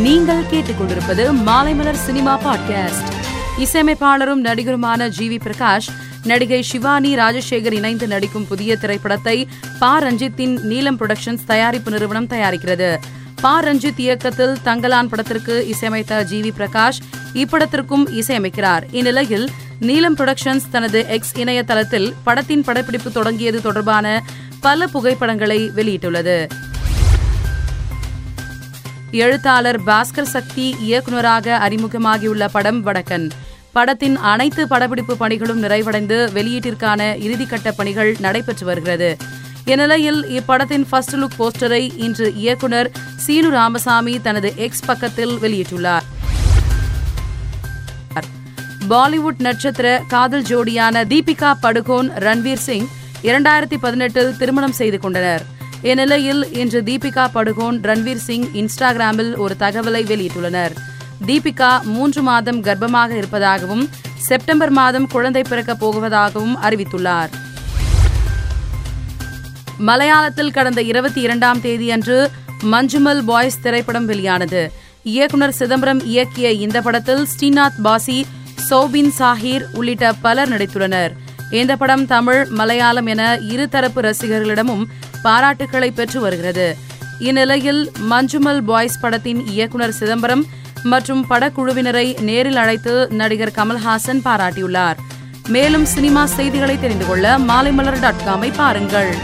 நீங்கள் கேட்டுக்கொண்டிருப்பது Maalaimalar cinema podcast. இசையமைப்பாளரும் நடிகருமான ஜி வி பிரகாஷ் நடிகை சிவானி ராஜசேகர் இணைந்து நடிக்கும் புதிய திரைப்படத்தை பா. ரஞ்சித்தின் நீலம் புரொடக்ஷன்ஸ் தயாரிப்பு நிறுவனம் தயாரிக்கிறது. பா. ரஞ்சித் இயக்கத்தில் தங்கலான் படத்திற்கு இசையமைத்த ஜி வி பிரகாஷ் இப்படத்திற்கும் இசையமைக்கிறார். இந்நிலையில் நீலம் புரொடக்ஷன்ஸ் தனது எக்ஸ் இணையதளத்தில் படத்தின் படப்பிடிப்பு தொடங்கியது தொடர்பான பல புகைப்படங்களை வெளியிட்டுள்ளது. எழுத்தாளர் பாஸ்கர் சக்தி இயக்குநராக அறிமுகமாகியுள்ள படம் வடக்கன். படத்தின் அனைத்து படப்பிடிப்பு பணிகளும் நிறைவடைந்து வெளியீட்டிற்கான இறுதிக்கட்ட பணிகள் நடைபெற்று வருகிறது. இந்நிலையில் இப்படத்தின் ஃபர்ஸ்ட் லுக் போஸ்டரை இன்று இயக்குனர் சீனு ராமசாமி தனது எக்ஸ் பக்கத்தில் வெளியிட்டுள்ளார். பாலிவுட் நட்சத்திர காதல் ஜோடியான தீபிகா படுகோன் ரன்வீர் சிங் இரண்டாயிரத்தி பதினெட்டில் திருமணம் செய்து கொண்டனர். இந்நிலையில் இன்று தீபிகா படுகோன் ரன்வீர் சிங் இன்ஸ்டாகிராமில் ஒரு தகவலை வெளியிட்டுள்ளனர். தீபிகா மூன்று மாதம் கர்ப்பமாக இருப்பதாகவும் செப்டம்பர் மாதம் குழந்தை பிறக்கப் போவதாகவும் அறிவித்துள்ளார். மலையாளத்தில் கடந்த இருபத்தி இரண்டாம் தேதியன்று மஞ்சுமல் பாய்ஸ் திரைப்படம் வெளியானது. இயக்குனர் சிதம்பரம் இயக்கிய இந்த படத்தில் ஸ்ரீநாத் பாசி சௌபின் சாஹிர் உள்ளிட்ட பலர் நடித்துள்ளனர். இந்த படம் தமிழ் மலையாளம் என இருதரப்பு ரசிகர்களிடமும் பாராட்டுகளை பெற்று வருகிறது. இந்நிலையில் மஞ்சுமல் பாய்ஸ் படத்தின் இயக்குனர் சிதம்பரம் மற்றும் படக்குழுவினரை நேரில் அழைத்து நடிகர் கமல்ஹாசன் பாராட்டியுள்ளார். மேலும் சினிமா செய்திகளை தெரிந்து கொள்ள மாலைமலர் டாட் காமை பாருங்கள்.